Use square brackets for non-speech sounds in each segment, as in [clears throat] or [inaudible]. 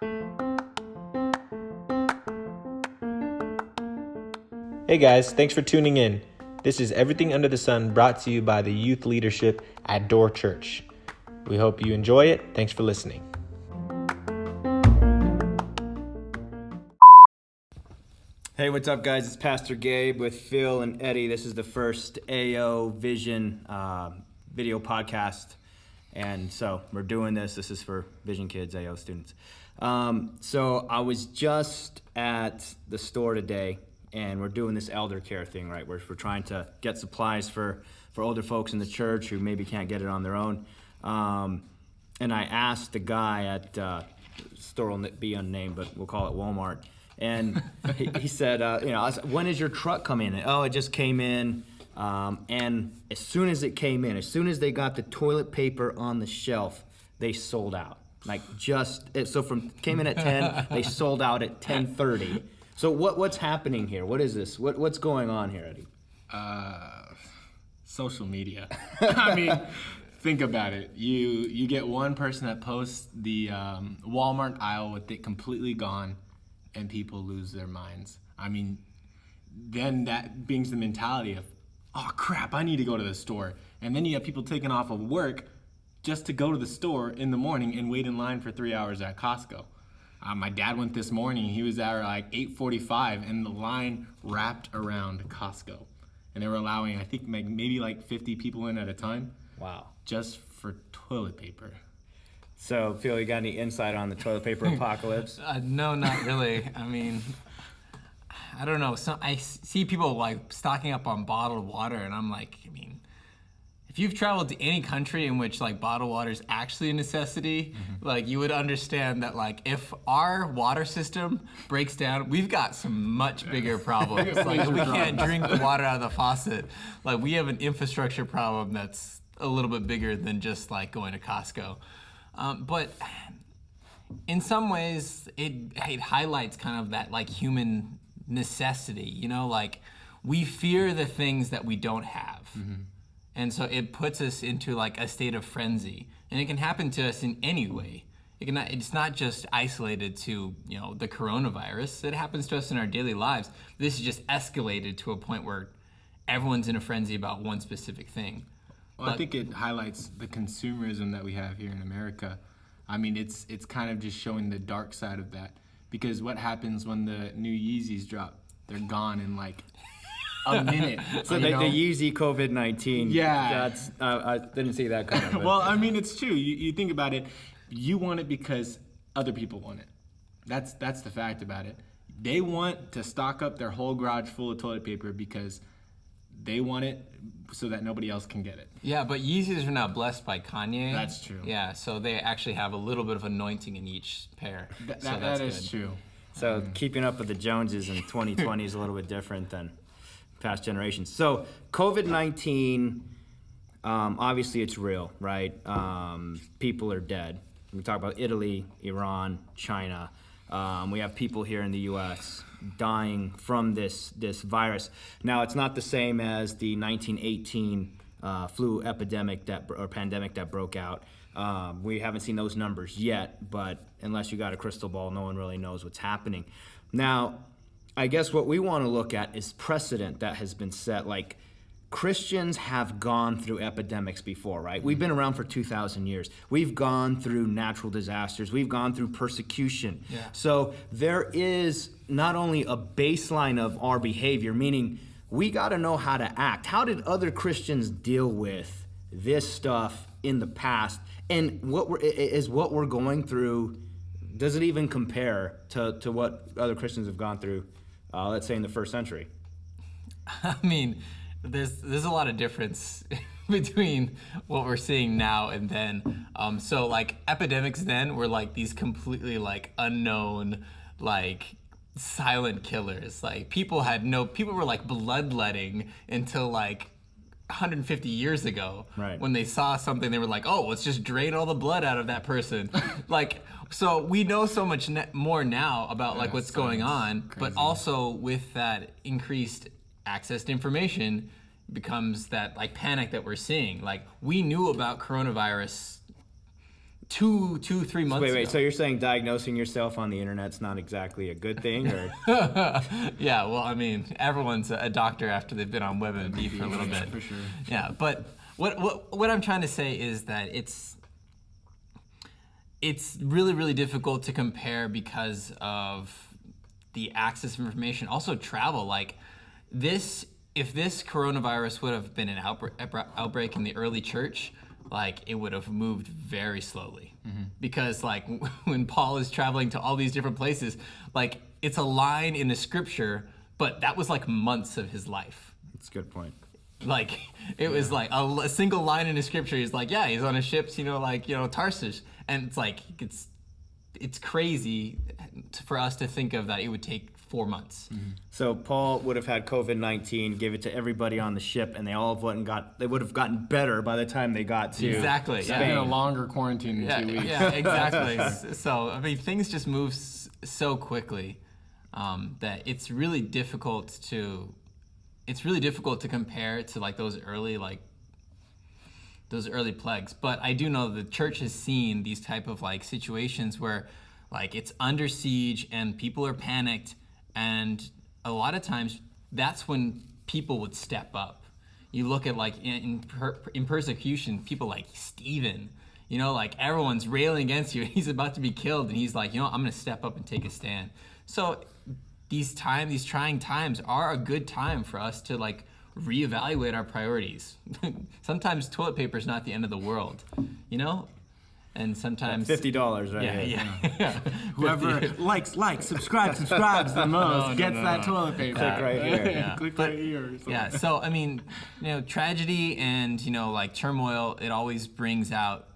Hey guys, thanks for tuning in. This is Everything Under the Sun brought to you by the youth leadership at Door Church. We hope you enjoy it. Thanks for listening. Hey, what's up, guys? It's Pastor Gabe with Phil and Eddie. This is the first AO Vision uh, video podcast. And so we're doing this. This is for Vision Kids, AO students. Um, so I was just at the store today, and we're doing this elder care thing, right? We're, we're trying to get supplies for, for older folks in the church who maybe can't get it on their own. Um, and I asked the guy at uh, store will be unnamed, but we'll call it Walmart and [laughs] he, he said, uh, you know, I said, when is your truck coming in? Oh, it just came in. Um, and as soon as it came in, as soon as they got the toilet paper on the shelf, they sold out. Like just so from came in at ten, they sold out at ten thirty. So what what's happening here? What is this? What what's going on here, Eddie? Uh, social media. [laughs] I mean, think about it. You you get one person that posts the um, Walmart aisle with it completely gone and people lose their minds. I mean, then that brings the mentality of, oh crap, I need to go to the store. And then you have people taking off of work just to go to the store in the morning and wait in line for three hours at Costco. Uh, my dad went this morning. He was there like 8:45, and the line wrapped around Costco, and they were allowing I think maybe like 50 people in at a time. Wow! Just for toilet paper. So, Phil, you got any insight on the toilet paper [laughs] apocalypse? Uh, no, not really. I mean, I don't know. Some I see people like stocking up on bottled water, and I'm like, I mean, if you've traveled to any country in which like bottled water is actually a necessity, mm-hmm. like you would understand that like if our water system breaks down, we've got some much bigger problems. [laughs] like we [laughs] can't drink the [laughs] water out of the faucet. Like we have an infrastructure problem that's a little bit bigger than just like going to Costco. Um, but in some ways, it, it highlights kind of that like human necessity, you know, like we fear the things that we don't have. Mm-hmm. And so it puts us into like a state of frenzy. And it can happen to us in any way. It can it's not just isolated to, you know, the coronavirus. It happens to us in our daily lives. This is just escalated to a point where everyone's in a frenzy about one specific thing. Well, but, I think it highlights the consumerism that we have here in America. I mean, it's it's kind of just showing the dark side of that. Because what happens when the new Yeezys drop? They're gone in like a minute. [laughs] so the, the Yeezy COVID nineteen. Yeah, that's uh, I didn't see that coming. well, I mean, it's true. You, you think about it. You want it because other people want it. That's that's the fact about it. They want to stock up their whole garage full of toilet paper because they want it so that nobody else can get it. Yeah, but Yeezys are now blessed by Kanye. That's true. Yeah, so they actually have a little bit of anointing in each pair. Th- so that, that is true. So um, keeping up with the Joneses in 2020 is a little bit different than past generations. So COVID 19, um, obviously it's real, right? Um, people are dead. We talk about Italy, Iran, China. Um, we have people here in the U.S. dying from this this virus. Now, it's not the same as the 1918 uh, flu epidemic that or pandemic that broke out. Um, we haven't seen those numbers yet, but unless you got a crystal ball, no one really knows what's happening. Now, I guess what we want to look at is precedent that has been set, like Christians have gone through epidemics before, right? We've been around for 2,000 years. We've gone through natural disasters. We've gone through persecution. Yeah. So there is not only a baseline of our behavior, meaning we got to know how to act. How did other Christians deal with this stuff in the past? And what we're, is what we're going through, does it even compare to, to what other Christians have gone through, uh, let's say in the first century? [laughs] I mean, there's there's a lot of difference [laughs] between what we're seeing now and then. Um, so like epidemics then were like these completely like unknown like silent killers. Like people had no people were like bloodletting until like 150 years ago right. when they saw something they were like oh let's just drain all the blood out of that person [laughs] like so we know so much ne- more now about like what's going on crazy. but also with that increased access to information becomes that like panic that we're seeing. Like we knew about coronavirus two, two, three months. Wait, wait. ago. So you're saying diagnosing yourself on the internet's not exactly a good thing, or [laughs] yeah, well, I mean, everyone's a doctor after they've been on WebMD for a little bit. for sure. Yeah, but what what what I'm trying to say is that it's it's really really difficult to compare because of the access of information. Also, travel like this. If this coronavirus would have been an outbreak, outbreak in the early church, like it would have moved very slowly mm-hmm. because like [laughs] when Paul is traveling to all these different places, like it's a line in the scripture, but that was like months of his life. it's a good point. Like [laughs] it was like a, a single line in the scripture. He's like, yeah, he's on a ship, you know, like you know Tarsus, and it's like it's it's crazy t- for us to think of that it would take four months. So Paul would have had COVID nineteen, give it to everybody on the ship, and they all of went got they would have gotten better by the time they got to Exactly, yeah. In a longer quarantine in Yeah, two weeks. yeah, exactly. [laughs] So I mean, things just move so quickly um, that it's really difficult to it's really difficult to compare to like those early like those early plagues. But I do know the church has seen these type of like situations where like it's under siege and people are panicked and a lot of times that's when people would step up. You look at like in in, per, in persecution, people like Stephen, you know, like everyone's railing against you and [laughs] he's about to be killed and he's like, you know, I'm going to step up and take a stand. So these time these trying times are a good time for us to like reevaluate our priorities. [laughs] sometimes toilet paper is not the end of the world, you know? And sometimes Fifty dollars, right? yeah, here. yeah, yeah. [laughs] Whoever [laughs] likes, likes, subscribes, subscribes the most no, gets no, that no. toilet paper. Click right here. Yeah. Click But- right here. or yeah so i mean you know tragedy and you know like turmoil it always brings out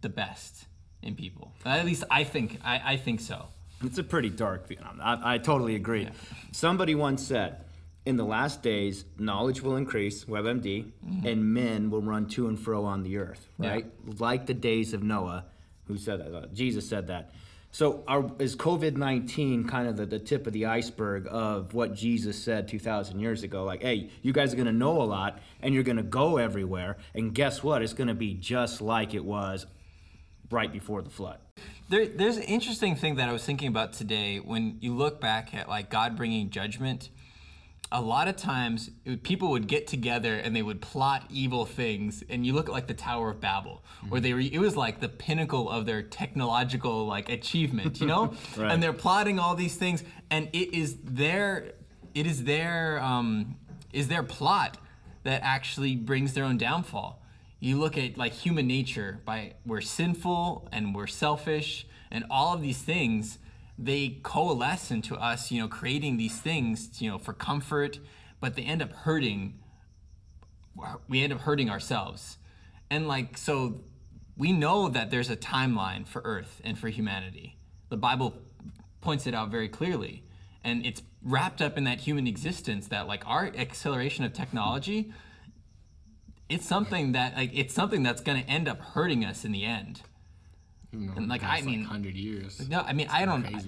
the best in people at least i think i, I think so It's a pretty dark view. I, I totally agree. Somebody once said, in the last days, knowledge will increase, WebMD, and men will run to and fro on the earth, Yeah. right? Like the days of Noah. Who said that? Uh, Jesus said that. So are, is COVID 19 kind of the, the tip of the iceberg of what Jesus said 2,000 years ago? Like, hey, you guys are going to know a lot and you're going to go everywhere. And guess what? It's going to be just like it was right before the flood. There, there's an interesting thing that I was thinking about today. When you look back at like God bringing judgment, a lot of times it would- people would get together and they would plot evil things. And you look at like the Tower of Babel, where they were, it was like the pinnacle of their technological like achievement, you know. [laughs] Right. And they're plotting all these things, and it is their, it is their, um, is their plot that actually brings their own downfall you look at like human nature by we're sinful and we're selfish and all of these things they coalesce into us you know creating these things you know for comfort but they end up hurting we end up hurting ourselves. And like so we know that there's a timeline for earth and for humanity. The bible points it out very clearly. And it's wrapped up in that human existence that like our acceleration of technology it's something that like it's something that's going to end up hurting us in the end Know, And, like, I mean- hundred years. no i mean i don't. I,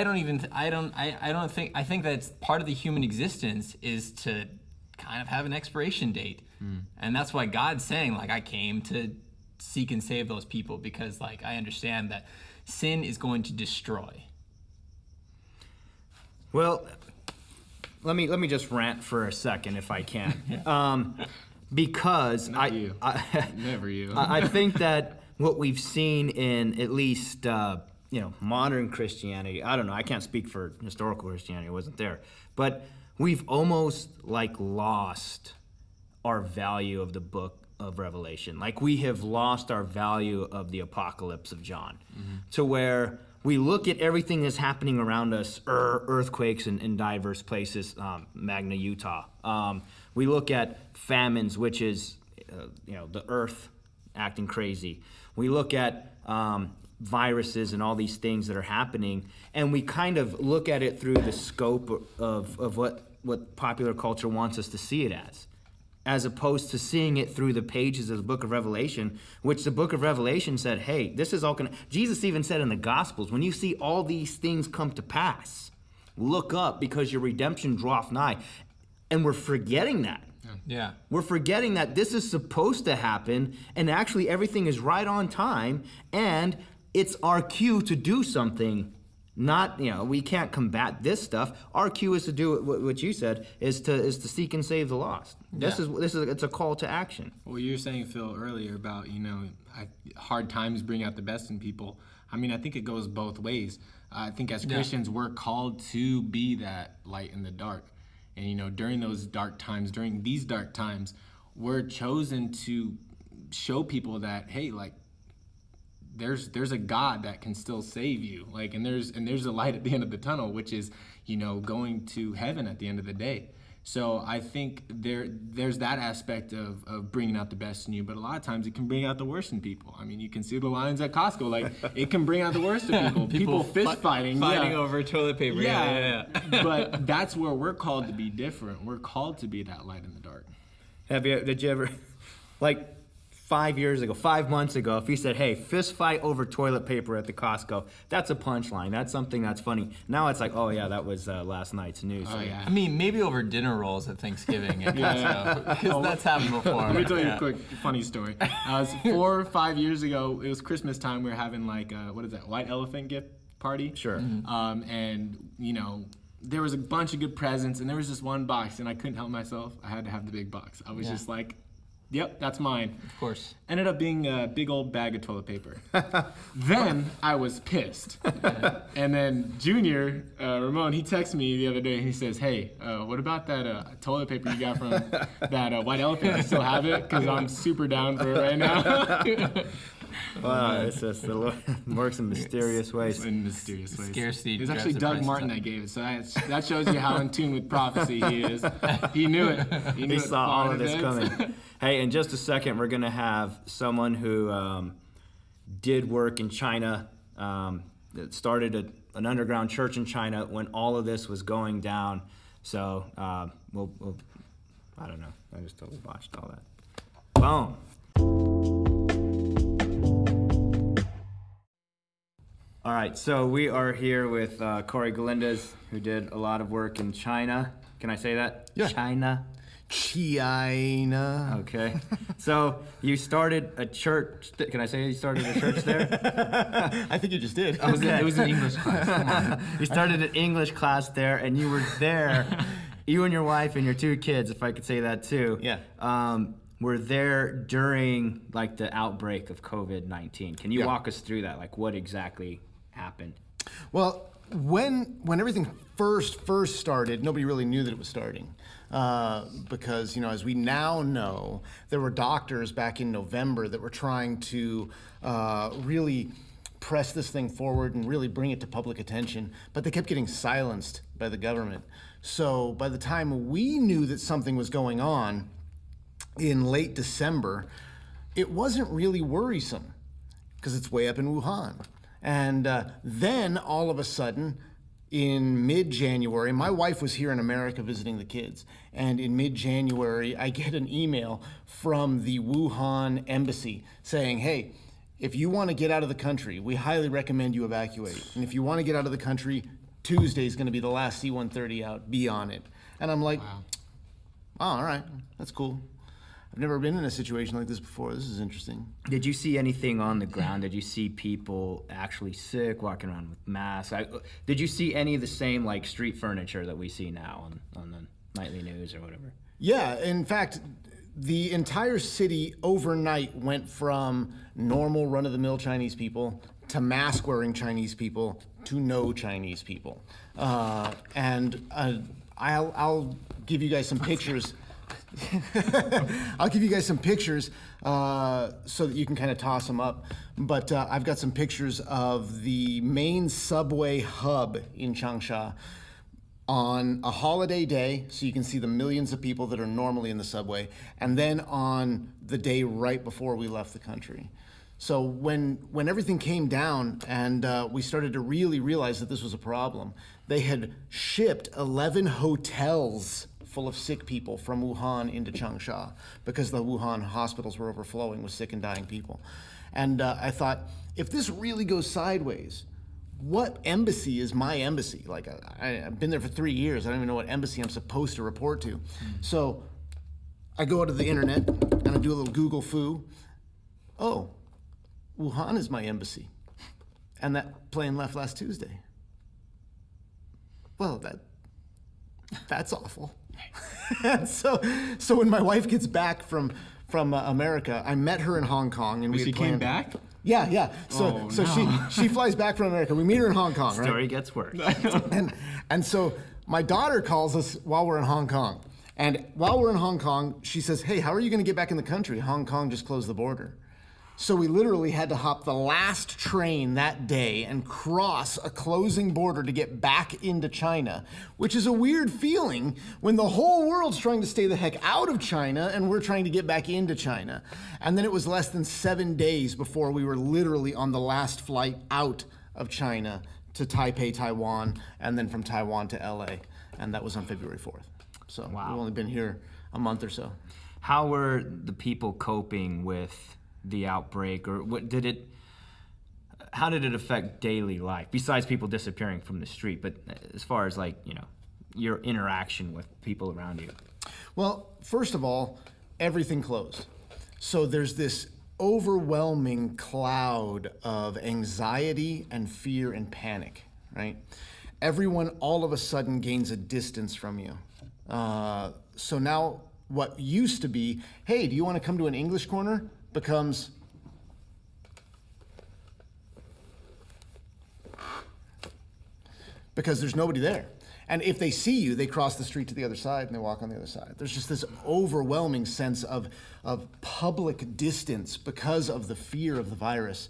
I don't even th- i don't I, I don't think i think that part of the human existence is to kind of have an expiration date. And that's why god's saying like i came to seek and save those people because like i understand that sin is going to destroy. Well, let me let me just rant for a second if I can, [laughs] um, because I, you. I, [laughs] Never you. I I think [laughs] that what we've seen in at least uh, you know modern Christianity. I don't know. I can't speak for historical Christianity. I wasn't there, but we've almost like lost our value of the book of Revelation. Like we have lost our value of the apocalypse of John, to where we look at everything that's happening around us, er, earthquakes in, in diverse places, um, Magna, Utah. Um, we look at famines, which is, uh, you know, the earth acting crazy. We look at um, viruses and all these things that are happening, and we kind of look at it through the scope of, of what, what popular culture wants us to see it as as opposed to seeing it through the pages of the book of Revelation, which the book of Revelation said, hey, this is all going. Jesus even said in the Gospels, when you see all these things come to pass, look up because your redemption draweth nigh. And we're forgetting that. Yeah. We're forgetting that this is supposed to happen and actually everything is right on time and it's our cue to do something. Not, you know, we can't combat this stuff. Our cue is to do what, you said is to is to seek and save the lost. This Yeah. is this is it's a call to action. Well, you were saying, Phil, earlier about you know I, hard times bring out the best in people. I mean, I think it goes both ways. I think as Christians, we're called to be that light in the dark, and you know during those dark times, during these dark times, we're chosen to show people that hey, like there's there's a God that can still save you. Like and there's and there's a light at the end of the tunnel, which is you know going to heaven at the end of the day. So I think there there's that aspect of, of bringing out the best in you, but a lot of times it can bring out the worst in people. I mean, you can see the lines at Costco, like [laughs] it can bring out the worst in people. People, fist fighting, fighting yeah. over toilet paper. Yeah, yeah, yeah. [laughs] but that's where we're called to be different. We're called to be that light in the dark. Have you did you ever like five years ago, five months ago, if he said, Hey, fist fight over toilet paper at the Costco, that's a punchline. That's something that's funny. Now it's like, oh yeah, that was uh, last night's news. Oh yeah. I mean, maybe over dinner rolls at Thanksgiving at [laughs] Yeah. Costco, because that's happened before. Let me tell you Yeah. a quick funny story. Uh, it was four or five years ago. It was Christmas time. We were having like a, what is that? White elephant gift party. Sure. Um, and you know, there was a bunch of good presents, and there was just one box, and I couldn't help myself. I had to have the big box. I was Yeah. just like, "Yep, that's mine." Of course. Ended up being a big old bag of toilet paper. [laughs] then I was pissed. [laughs] and then Junior, uh, Ramon, he texted me the other day and he says, Hey, uh, what about that uh, toilet paper you got from [laughs] that uh, white elephant? You still have it? Because I'm super down for it right now. Wow, it's just the Lord [laughs] works in mysterious ways. In mysterious ways. Scarcity It was actually Doug Martin that gave it. So that's, that shows you how in tune with prophecy he is. He knew it. He, knew He it saw all of this in coming. [laughs] hey, in just a second, we're gonna have someone who um, did work in China. Um, that started a, an underground church in China when all of this was going down. So uh, we'll, we'll, I don't know. I just totally botched all that. Boom. All right, so we are here with uh, Corey Galindez, who did a lot of work in China. Can I say that? Yeah. China. China. Okay. So you started a church. Can I say you started a church there? [laughs] I think you just did. It was, it was an English class. Come on. [laughs] you started an English class there, and you were there. [laughs] you and your wife and your two kids, if I could say that too. Yeah. Um, were there during like the outbreak of COVID nineteen. Can you Yeah. walk us through that? Like what exactly happened? Well, when when everything first first started, nobody really knew that it was starting, uh, because you know, as we now know, there were doctors back in November that were trying to uh, really press this thing forward and really bring it to public attention, but they kept getting silenced by the government. So by the time we knew that something was going on in late December, it wasn't really worrisome because it's way up in Wuhan. And uh, then all of a sudden, in mid January, my wife was here in America visiting the kids. And in mid January, I get an email from the Wuhan embassy saying, hey, if you want to get out of the country, we highly recommend you evacuate. And if you want to get out of the country, Tuesday is going to be the last C 130 out. Be on it. And I'm like, oh, all right, that's cool. I've never been in a situation like this before. This is interesting. Did you see anything on the ground? Did you see people actually sick, walking around with masks? I, did you see any of the same like street furniture that we see now on, on the nightly news or whatever? Yeah, in fact, the entire city overnight went from normal run of the mill Chinese people to mask wearing Chinese people to no Chinese people. Uh, and uh, I'll, I'll give you guys some pictures. [laughs] I'll give you guys some pictures uh, so that you can kind of toss them up. But uh, I've got some pictures of the main subway hub in Changsha on a holiday day, so you can see the millions of people that are normally in the subway, and then on the day right before we left the country. So when when everything came down and uh, we started to really realize that this was a problem, they had shipped 11 hotels full of sick people from Wuhan into Changsha because the Wuhan hospitals were overflowing with sick and dying people. And uh, I thought, if this really goes sideways, what embassy is my embassy? Like, I, I've been there for three years. I don't even know what embassy I'm supposed to report to. So I go to the internet and I do a little Google fu. Oh, Wuhan is my embassy. And that plane left last Tuesday. Well, that that's awful. And [laughs] so, so when my wife gets back from from uh, America, I met her in Hong Kong, and we She had came planned- back? Yeah, yeah. So, Oh, so no. she she flies back from America. We meet her in Hong Kong, right? Story gets worse. [laughs] and and so my daughter calls us while we're in Hong Kong. And while we're in Hong Kong, she says, "Hey, how are you going to get back in the country? Hong Kong just closed the border." So we literally had to hop the last train that day and cross a closing border to get back into China, which is a weird feeling when the whole world's trying to stay the heck out of China and we're trying to get back into China. And then it was less than 7 days before we were literally on the last flight out of China to Taipei, Taiwan, and then from Taiwan to LA, and that was on February 4th. So Wow. we've only been here a month or so. How were the people coping with the outbreak, or what did it? How did it affect daily life? Besides people disappearing from the street, but as far as like you know, your interaction with people around you. Well, first of all, everything closed. So there's this overwhelming cloud of anxiety and fear and panic, right? Everyone all of a sudden gains a distance from you. Uh, so now what used to be, hey, do you want to come to an English corner, becomes, because there's nobody there. And if they see you, they cross the street to the other side and they walk on the other side. There's just this overwhelming sense of, of public distance because of the fear of the virus.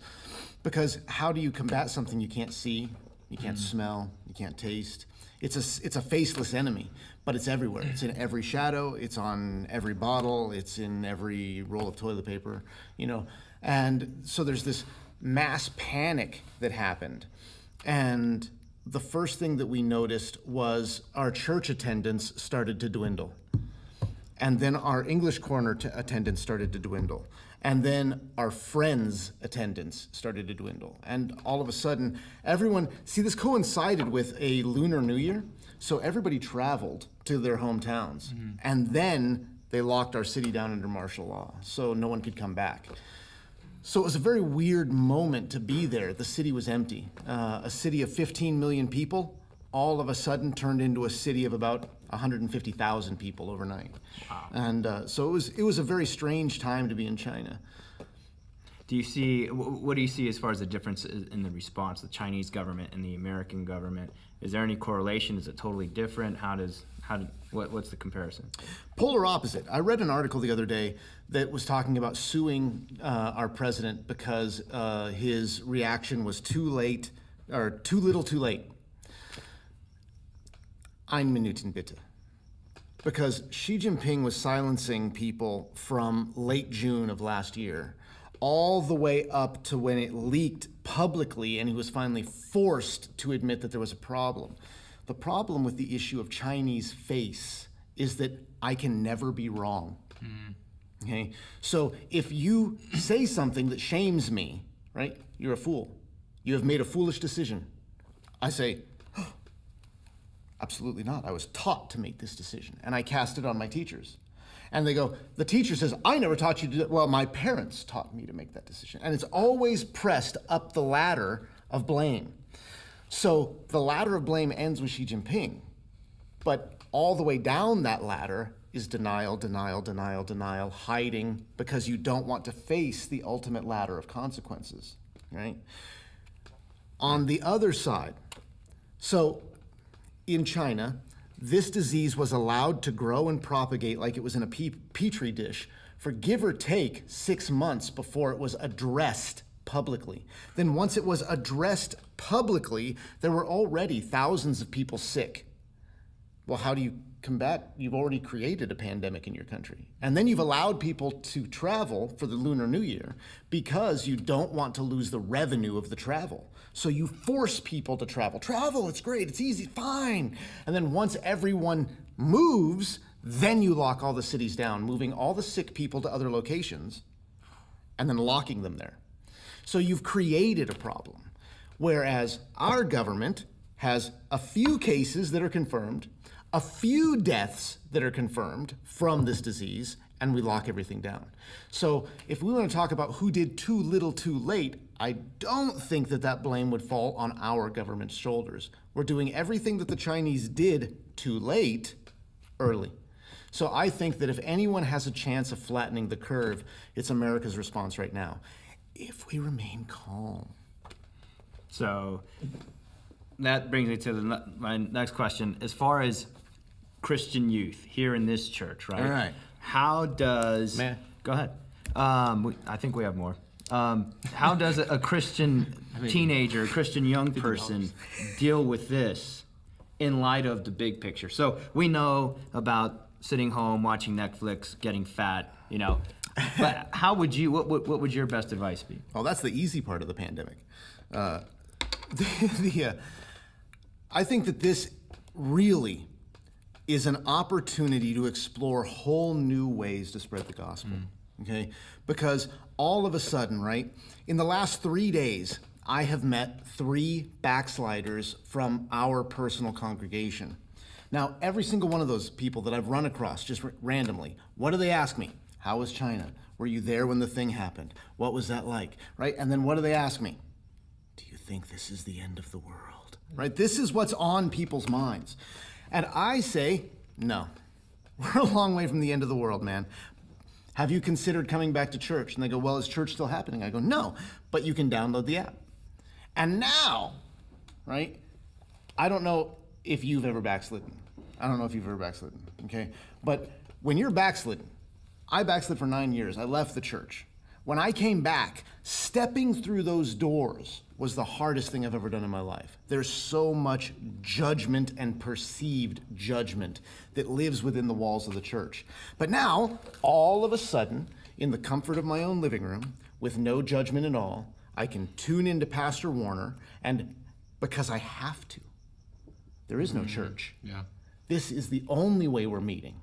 Because how do you combat something you can't see, you can't mm-hmm. smell, you can't taste? It's a, it's a faceless enemy, but it's everywhere. It's in every shadow, it's on every bottle, it's in every roll of toilet paper, you know. And so there's this mass panic that happened. And the first thing that we noticed was our church attendance started to dwindle. And then our English corner attendance started to dwindle. And then our friends' attendance started to dwindle. And all of a sudden, everyone see, this coincided with a Lunar New Year. So everybody traveled to their hometowns. And then they locked our city down under martial law. So no one could come back. So it was a very weird moment to be there. The city was empty. Uh, a city of 15 million people all of a sudden turned into a city of about 150,000 people overnight. And uh, so it was, it was a very strange time to be in China. Do you see what do you see as far as the difference in the response, the Chinese government and the American government? Is there any correlation? Is it totally different? How does how did, what what's the comparison? Polar opposite. I read an article the other day that was talking about suing uh, our president because uh, his reaction was too late or too little too late. Ein Minuten bitte. Because Xi Jinping was silencing people from late June of last year, all the way up to when it leaked publicly and he was finally forced to admit that there was a problem. The problem with the issue of Chinese face is that I can never be wrong. Hmm. Okay? So if you say something that shames me, right, you're a fool. You have made a foolish decision. I say, Absolutely not. I was taught to make this decision, and I cast it on my teachers. And they go, the teacher says, I never taught you to. Well, my parents taught me to make that decision. And it's always pressed up the ladder of blame. So the ladder of blame ends with Xi Jinping, but all the way down that ladder is denial, denial, denial, denial, hiding because you don't want to face the ultimate ladder of consequences, right? On the other side, so in China, this disease was allowed to grow and propagate like it was in a petri dish for give or take six months before it was addressed publicly. Then, once it was addressed publicly, there were already thousands of people sick. Well, how do you combat? You've already created a pandemic in your country. And then you've allowed people to travel for the Lunar New Year because you don't want to lose the revenue of the travel. So you force people to travel. Travel, it's great, it's easy, fine. And then once everyone moves, then you lock all the cities down, moving all the sick people to other locations and then locking them there. So you've created a problem. Whereas our government has a few cases that are confirmed, a few deaths that are confirmed from this disease, and we lock everything down. So if we want to talk about who did too little too late, I don't think that that blame would fall on our government's shoulders. We're doing everything that the Chinese did too late early. So I think that if anyone has a chance of flattening the curve, it's America's response right now. If we remain calm. So that brings me to the, my next question. As far as Christian youth here in this church, right? All right. How does May I? go ahead? Um, we, I think we have more. Um, how does a, a Christian [laughs] teenager, a Christian young person, deal with this in light of the big picture? So we know about sitting home watching Netflix, getting fat, you know. But [laughs] how would you? What, what, what would your best advice be? Well, that's the easy part of the pandemic. Uh, the, [laughs] the, uh, I think that this really is an opportunity to explore whole new ways to spread the gospel. Mm. Okay? Because all of a sudden, right, in the last three days, I have met three backsliders from our personal congregation. Now, every single one of those people that I've run across just r- randomly, what do they ask me? How was China? Were you there when the thing happened? What was that like? Right? And then what do they ask me? Do you think this is the end of the world? Right? This is what's on people's minds. And I say, no. [laughs] We're a long way from the end of the world, man. Have you considered coming back to church? And they go, well, is church still happening? I go, no, but you can download the app. And now, right? I don't know if you've ever backslidden. I don't know if you've ever backslidden, okay? But when you're backslidden, I backslid for nine years. I left the church. When I came back, stepping through those doors was the hardest thing I've ever done in my life. There's so much judgment and perceived judgment that lives within the walls of the church. But now, all of a sudden, in the comfort of my own living room, with no judgment at all, I can tune into Pastor Warner, and because I have to, there is no mm-hmm. church. Yeah. This is the only way we're meeting.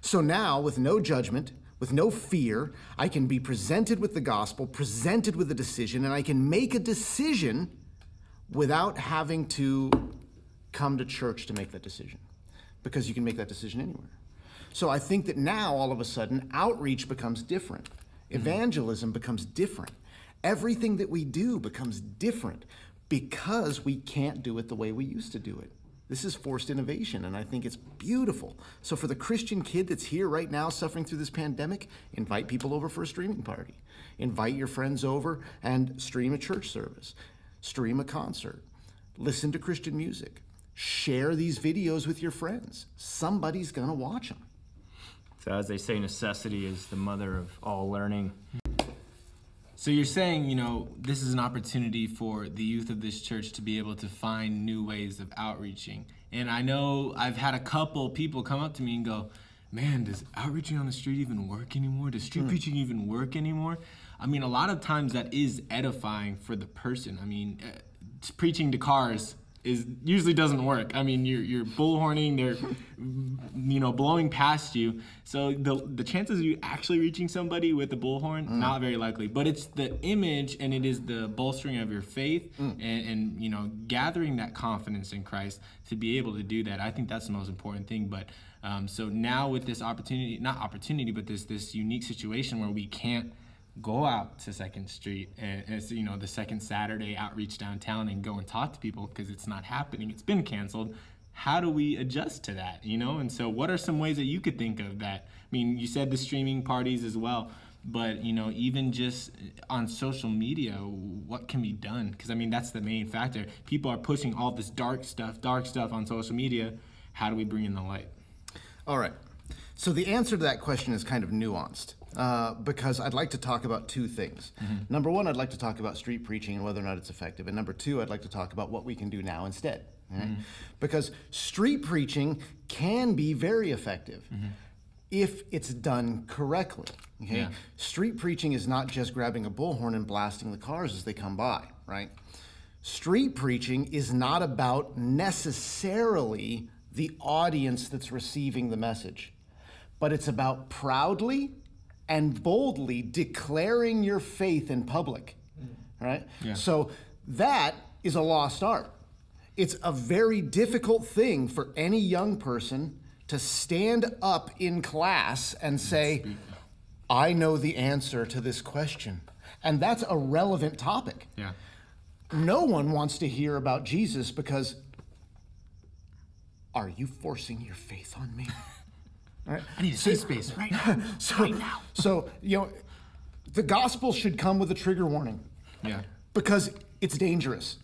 So now, with no judgment, with no fear, I can be presented with the gospel, presented with a decision, and I can make a decision without having to come to church to make that decision. Because you can make that decision anywhere. So I think that now, all of a sudden, outreach becomes different, mm-hmm. evangelism becomes different. Everything that we do becomes different because we can't do it the way we used to do it. This is forced innovation, and I think it's beautiful. So, for the Christian kid that's here right now suffering through this pandemic, invite people over for a streaming party. Invite your friends over and stream a church service, stream a concert, listen to Christian music, share these videos with your friends. Somebody's gonna watch them. So as they say, necessity is the mother of all learning. So you're saying, you know, this is an opportunity for the youth of this church to be able to find new ways of outreaching. And I know I've had a couple people come up to me and go, "Man, does outreaching on the street even work anymore? Does street preaching even work anymore?" I mean, a lot of times that is edifying for the person. I mean, uh, preaching to cars is usually doesn't work. I mean, you're you're bullhorning, they're you know blowing past you. So the the chances of you actually reaching somebody with a bullhorn not very likely. But it's the image and it is the bolstering of your faith and, and you know gathering that confidence in Christ to be able to do that. I think that's the most important thing. But um, so now with this opportunity, not opportunity, but this this unique situation where we can't go out to Second Street eh, and it's you know the second Saturday outreach downtown and go and talk to people because it's not happening. It's been canceled. How do we adjust to that? You know, and so what are some ways that you could think of that? I mean, you said the streaming parties as well, but you know, even just eh, on social media, what can be done? Because I mean, that's the main factor. People are pushing all this dark stuff, dark stuff on social media. How do we bring in the light? All right. So the answer to that question is kind of nuanced uh, because I'd like to talk about two things. Mm-hmm. Number one, I'd like to talk about street preaching and whether or not it's effective. And number two, I'd like to talk about what we can do now instead. right? Mm-hmm. Because street preaching can be very effective. Mm-hmm. If it's done correctly, okay. Yeah. Street preaching is not just grabbing a bullhorn and blasting the cars as they come by, right? Street preaching is not about necessarily the audience that's receiving the message, but it's about proudly and boldly declaring your faith in public, right? So that is a lost art. It's a very difficult thing for any young person to stand up in class and say, I know the answer to this question. And that's a relevant topic. Yeah. No one wants to hear about Jesus because are you forcing your faith on me? All right. I need a safe space right now. [laughs] So, so you know, the gospel should come with a trigger warning Yeah. because it's dangerous.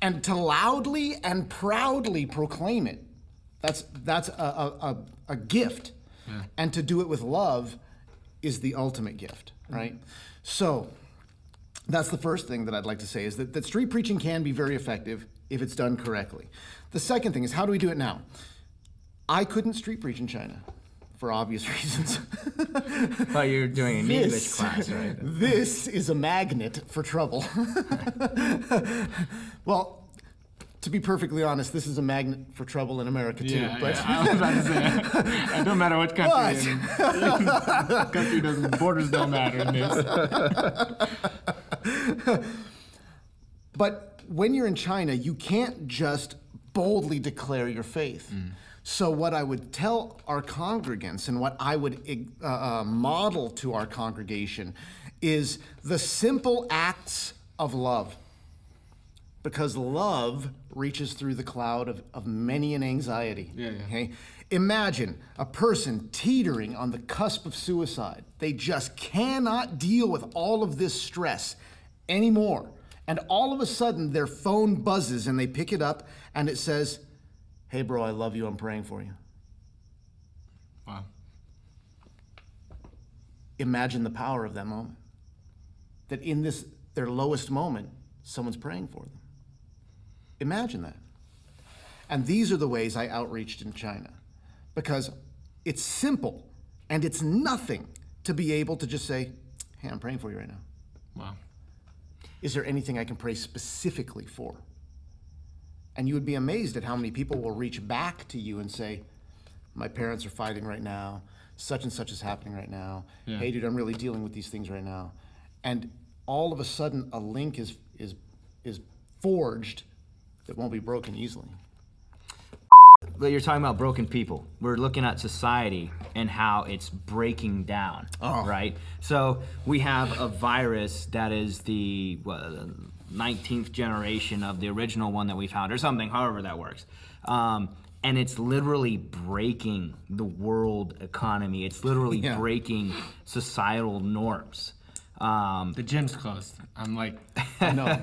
And to loudly and proudly proclaim it, that's that's a, a, a, a gift. And to do it with love is the ultimate gift, right? So that's the first thing that I'd like to say is that, that street preaching can be very effective if it's done correctly. The second thing is how do we do it now? I couldn't street preach in China for obvious [laughs] reasons. Well, you're doing an English class, right? [laughs] This is a magnet for trouble. [laughs] well, to be perfectly honest, this is a magnet for trouble in America too. Yeah, but yeah. I was about to say, it don't matter what country. But- in- country doesn't. Borders don't matter in this. But when you're in China, you can't just boldly declare your faith. Mm. So, what I would tell our congregants and what I would uh, uh, model to our congregation is the simple acts of love. Because love reaches through the cloud of, of many an anxiety. Yeah, yeah. Okay? Imagine a person teetering on the cusp of suicide. They just cannot deal with all of this stress anymore. And all of a sudden, their phone buzzes and they pick it up and it says, Hey, bro, I love you. I'm praying for you. Wow. Imagine the power of that moment. That in this, their lowest moment, someone's praying for them. Imagine that. And these are the ways I outreached in China because it's simple and it's nothing to be able to just say, Hey, I'm praying for you right now. Wow. Is there anything I can pray specifically for? And you would be amazed at how many people will reach back to you and say, My parents are fighting right now. Such and such is happening right now. Yeah. Hey, dude, I'm really dealing with these things right now. And all of a sudden, a link is, is, is forged that won't be broken easily. But you're talking about broken people. We're looking at society and how it's breaking down, oh. right? So we have a virus that is the what, the 19th generation of the original one that we found, or something, however that works. Um, and it's literally breaking the world economy. It's literally Yeah. breaking societal norms. Um, The gym's closed. I'm like, [laughs] No,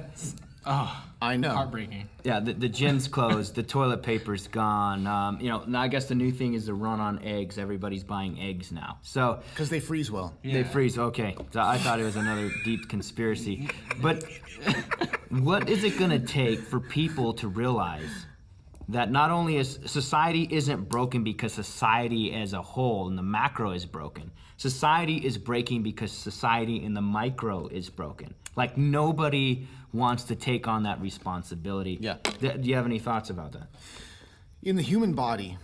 oh, I know. heartbreaking. Yeah, the, the gym's closed. the toilet paper's gone. Um, you know, now I guess the new thing is the run on eggs. Everybody's buying eggs now. So Because they freeze well. they freeze. Okay, so I thought it was another deep conspiracy. But [laughs] what is it going to take for people to realize that not only is society isn't broken because society as a whole and the macro is broken. Society is breaking because society in the micro is broken. Like nobody wants to take on that responsibility. Yeah. Th- Do you have any thoughts about that? In the human body,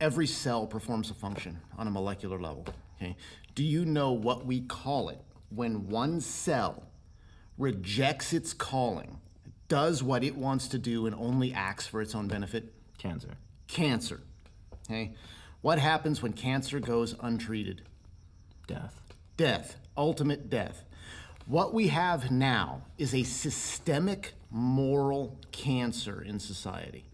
every cell performs a function on a molecular level. Okay? Do you know what we call it when one cell rejects its calling, does what it wants to do, and only acts for its own benefit? Cancer. Cancer. Okay? What happens when cancer goes untreated? Death. death, ultimate death. What we have now is a systemic moral cancer in society.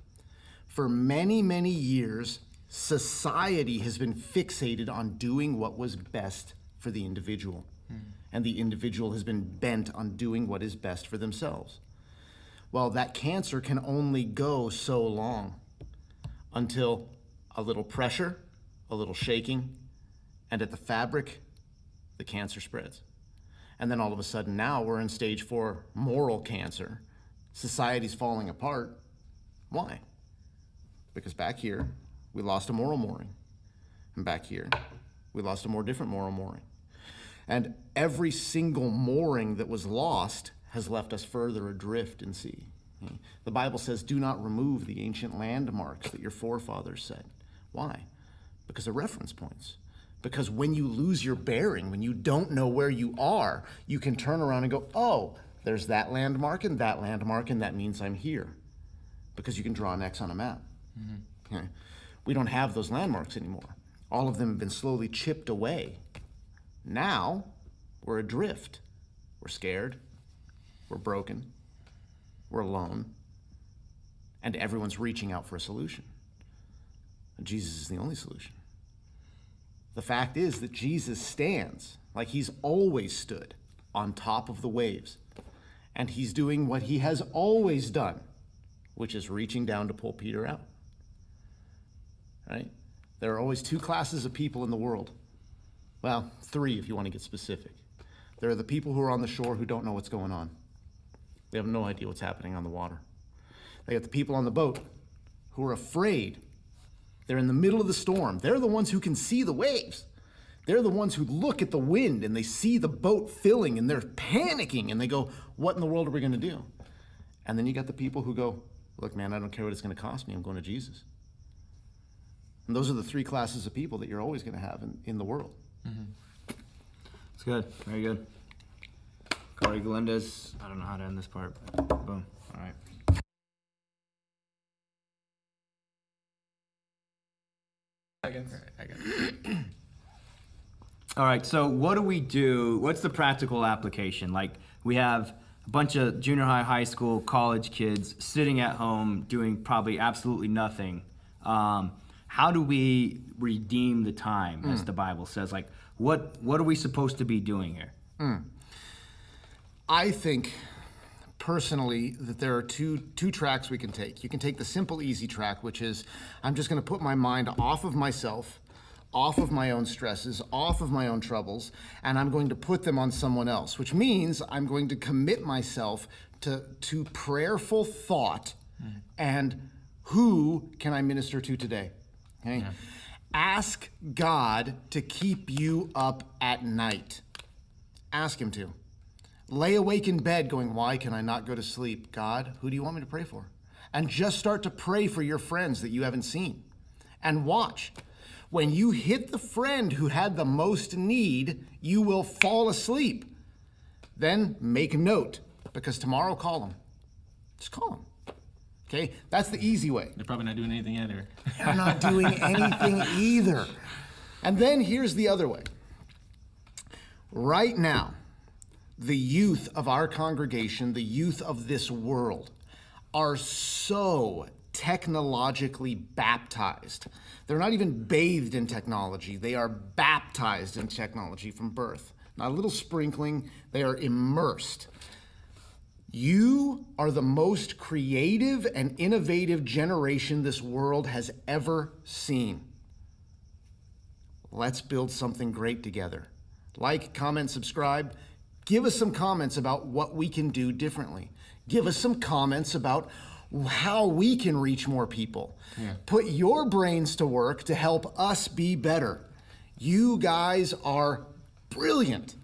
For many, many years, society has been fixated on doing what was best for the individual. Hmm. And the individual has been bent on doing what is best for themselves. Well, that cancer can only go so long until a little pressure, a little shaking, and at the fabric, the cancer spreads. And then all of a sudden, now we're in stage four moral cancer. Society's falling apart. Why? Because back here, we lost a moral mooring. And back here, we lost a more different moral mooring. And every single mooring that was lost has left us further adrift in sea. The Bible says, do not remove the ancient landmarks that your forefathers set. Why? Because of reference points. Because when you lose your bearing, when you don't know where you are, you can turn around and go, oh, there's that landmark and that landmark, and that means I'm here. Because you can draw an X on a map. Mm-hmm. Okay. We don't have those landmarks anymore. All of them have been slowly chipped away. Now, we're adrift. We're scared. We're broken. We're alone. And everyone's reaching out for a solution. And Jesus is the only solution. The fact is that Jesus stands like he's always stood on top of the waves. And he's doing what he has always done, which is reaching down to pull Peter out. Right? There are always two classes of people in the world. Well, three if you want to get specific. There are the people who are on the shore who don't know what's going on. They have no idea what's happening on the water. They got the people on the boat who are afraid. They're in the middle of the storm. They're the ones who can see the waves. They're the ones who look at the wind and they see the boat filling and they're panicking and they go, What in the world are we going to do? And then you got the people who go, Look, man, I don't care what it's going to cost me. I'm going to Jesus. And those are the three classes of people that you're always going to have in, in the world. Mm-hmm. It's good. Very good. Corey Galindez. I don't know how to end this part. Boom. All right. [clears throat] All right. So what do we do? What's the practical application? Like we have a bunch of junior high, high school, college kids sitting at home doing probably absolutely nothing. Um, how do we redeem the time, as the Bible says? Like, what what are we supposed to be doing here? I think personally that there are two two tracks we can take. You can take the simple easy track which is I'm just going to put my mind off of myself, off of my own stresses, off of my own troubles and I'm going to put them on someone else, which means I'm going to commit myself to to prayerful thought mm-hmm. and who can I minister to today? Okay? Ask God to keep you up at night. Ask him to. Lay awake in bed going, Why can I not go to sleep? God, who do you want me to pray for? And just start to pray for your friends that you haven't seen. And watch. When you hit the friend who had the most need, you will fall asleep. Then make a note because tomorrow call them. Just call them. Okay? That's the easy way. They're probably not doing anything either. [laughs] They're not doing anything either. And then here's the other way. Right now, the youth of our congregation, the youth of this world, are so technologically baptized. They're not even bathed in technology, they are baptized in technology from birth. Not a little sprinkling, they are immersed. You are the most creative and innovative generation this world has ever seen. Let's build something great together. Like, comment, subscribe. Give us some comments about what we can do differently. Give us some comments about how we can reach more people. Put your brains to work to help us be better. You guys are brilliant.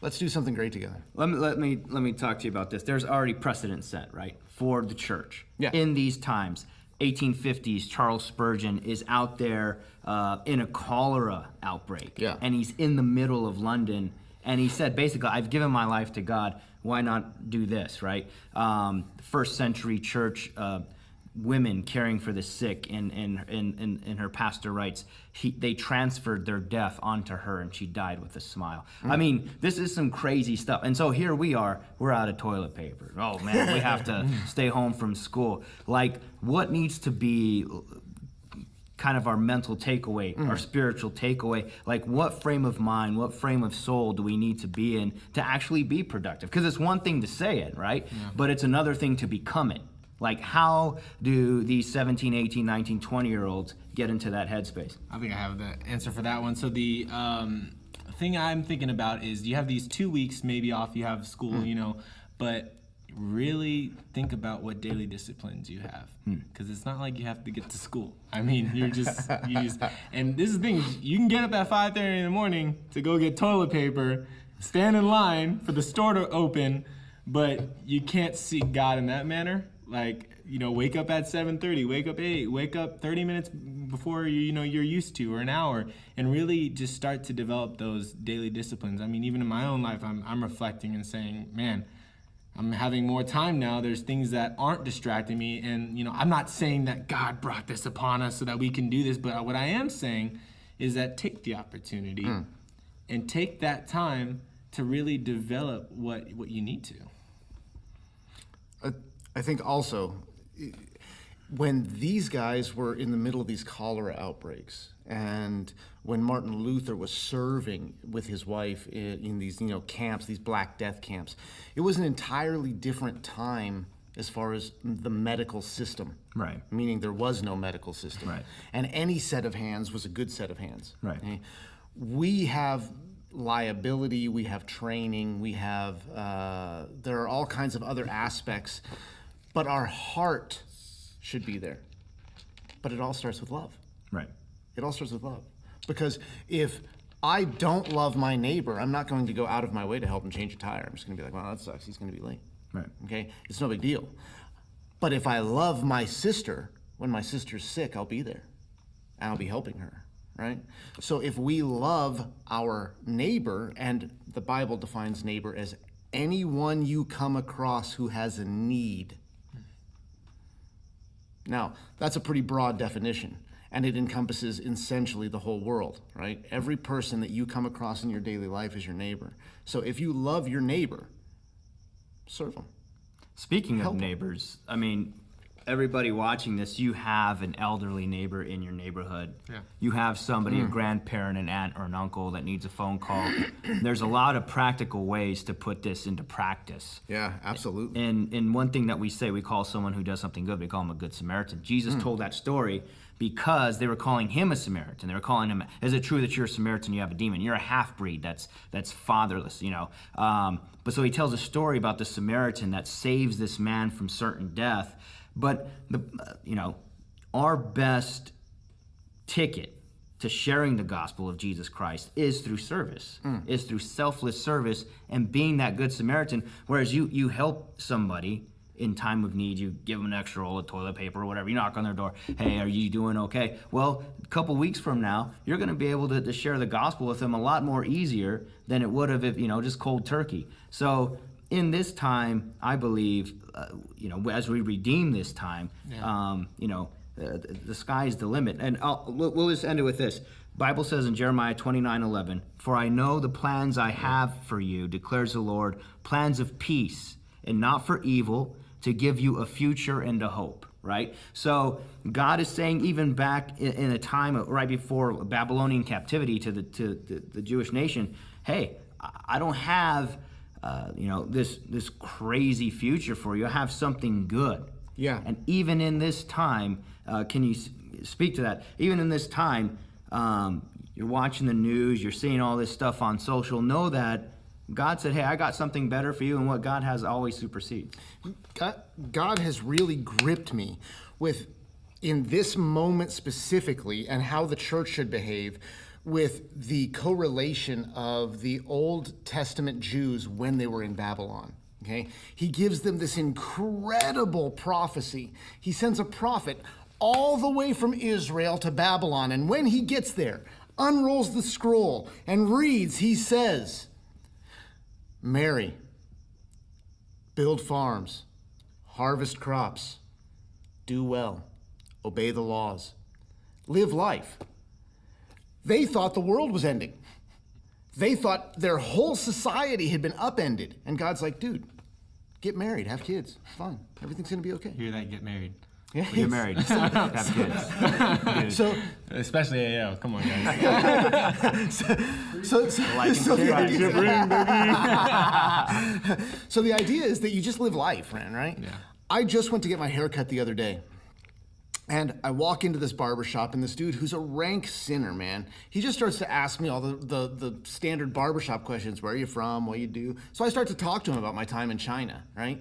Let's do something great together. Let me let me let me talk to you about this. There's already precedent set, right, for the church. Yeah. In these times, 1850s, Charles Spurgeon is out there uh, in a cholera outbreak, Yeah. and he's in the middle of London, and he said basically, "I've given my life to God. Why not do this?" Right? Um, first century church. Uh, women caring for the sick and and and, and, her pastor writes he, they transferred their death onto her and she died with a smile i mean this is some crazy stuff and so here we are we're out of toilet paper oh man we have to [laughs] stay home from school like what needs to be kind of our mental takeaway, our spiritual takeaway. Like, what frame of mind, what frame of soul do we need to be in to actually be productive? Because it's one thing to say it, right? But it's another thing to become it. Like, how do these 17, 18, 19, 20 year olds get into that headspace? I think I have the answer for that one. So the um, thing I'm thinking about is you have these two weeks maybe off. You have school, you know, but really think about what daily disciplines you have hmm. because it's not like you have to get to school. I mean, you're just [laughs] you just and this is the thing. You can get up at 5:30 in the morning to go get toilet paper, stand in line for the store to open, but you can't seek God in that manner. Like you know, wake up at 7:30, wake up 8, wake up 30 minutes before you, you know you're used to, or an hour, and really just start to develop those daily disciplines. I mean, even in my own life, I'm I'm reflecting and saying, man. I'm having more time now. There's things that aren't distracting me. And, you know, I'm not saying that God brought this upon us so that we can do this, but what I am saying is that take the opportunity hmm. and take that time to really develop what, what you need to. I, I think also when these guys were in the middle of these cholera outbreaks and when Martin Luther was serving with his wife in, in these you know camps these black death camps it was an entirely different time as far as the medical system Right. meaning there was no medical system Right. and any set of hands was a good set of hands Right. okay? we have liability we have training we have uh, there are all kinds of other aspects but our heart should be there but it all starts with love Right. it all starts with love because if i don't love my neighbor i'm not going to go out of my way to help him change a tire. I'm just going to be like well that sucks. He's going to be late. Right. okay? It's no big deal. But if i love my sister when my sister's sick i'll be there. And i'll be helping her right? So if we love our neighbor and the bible defines neighbor as anyone you come across who has a need. Now, that's a pretty broad definition, and it encompasses essentially the whole world, right? Every person that you come across in your daily life is your neighbor. So if you love your neighbor, serve them. Speaking of Help 'em. neighbors, I mean, everybody watching this, you have an elderly neighbor in your neighborhood. Yeah. You have somebody, Hmm. a grandparent, an aunt, or an uncle that needs a phone call. [coughs] There's a lot of practical ways to put this into practice. Yeah, absolutely. And and one thing that we say, we call someone who does something good, we call them a good Samaritan. Jesus Hmm. told that story because they were calling him a Samaritan. They were calling him, is it true that you're a Samaritan, you have a demon? You're a half breed that's that's fatherless, you know. Um, but so he tells a story about the Samaritan that saves this man from certain death. But the you know, our best ticket to sharing the gospel of Jesus Christ is through service, is through selfless service and being that good Samaritan. Whereas you you help somebody in time of need, you give them an extra roll of toilet paper or whatever. You knock on their door, hey, are you doing okay? Well, a couple weeks from now, you're going to be able to, to share the gospel with them a lot more easier than it would have if you know just cold turkey. So in this time, I believe, uh, you know, as we redeem this time, um, you know, uh, the, the sky's the limit. And I'll, we'll we'll just end it with this. Bible says in Jeremiah 29 11, For I know the plans I have for you, declares the Lord, plans of peace and not for evil, to give you a future and a hope, right? So God is saying, even back in, in a time of, right before Babylonian captivity to the, to the, the Jewish nation, hey, I- don't have. Uh, you know this this crazy future for you. I have something good. Yeah. And even in this time, uh, can you s- speak to that? Even in this time, um, you're watching the news, you're seeing all this stuff on social. Know that God said, "Hey, I got something better for you," and what God has always supersedes. God, God has really gripped me with, in this moment specifically, and how the church should behave with the correlation of the Old Testament Jews when they were in Babylon. Okay? He gives them this incredible prophecy. He sends a prophet all the way from Israel to Babylon, and when he gets there, unrolls the scroll and reads, he says, Marry, build farms, harvest crops, do well, obey the laws, live life. They thought the world was ending. They thought their whole society had been upended. And God's like, dude, get married, have kids. Fine. Everything's going to be okay. Hear that? Get married. Yeah. Get married, [laughs] have kids. So, Especially AO. Come on, guys. [laughs] so, so, so the idea, [laughs] so the idea is that you just live life, man, right? Yeah. I just went to get my hair cut the other day. And I walk into this barber shop, and this dude, who's a rank sinner, man, he just starts to ask me all the, the, the standard barbershop questions where are you from, what you do. So I start to talk to him about my time in China, right?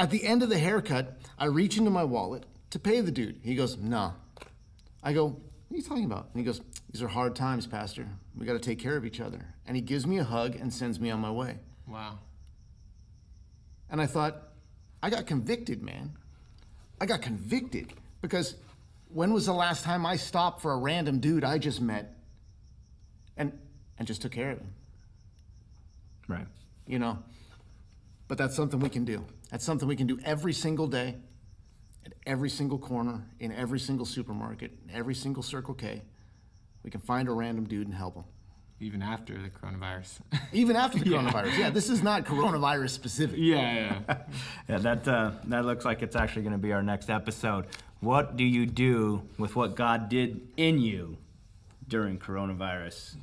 At the end of the haircut, I reach into my wallet to pay the dude. He goes, nah. I go, what are you talking about? And he goes, these are hard times, Pastor. We got to take care of each other. And he gives me a hug and sends me on my way. wow. And I thought, I got convicted, man. I got convicted because when was the last time I stopped for a random dude I just met and and just took care of him? Right. You know, But that's something we can do. That's something we can do every single day, at every single corner, in every single supermarket, in every single Circle K. We can find a random dude and help him. Even after the coronavirus. [laughs] Even after the [laughs] coronavirus. Yeah, this is not coronavirus specific. yeah, yeah. [laughs] Yeah, that uh, that looks like it's actually going to be our next episode. What do you do with what God did in you during coronavirus?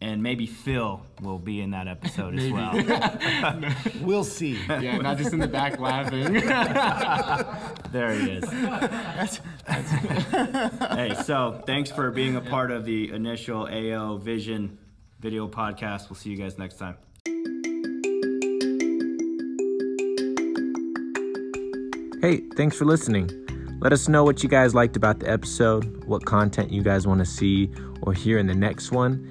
And maybe Phil will be in that episode as well. [laughs] [laughs] We'll see. Yeah, not just in the back laughing. [laughs] There he is. hey, so thanks for being a part of the initial AO Vision video podcast. We'll see you guys next time. Hey, thanks for listening. Let us know what you guys liked about the episode, what content you guys want to see or hear in the next one,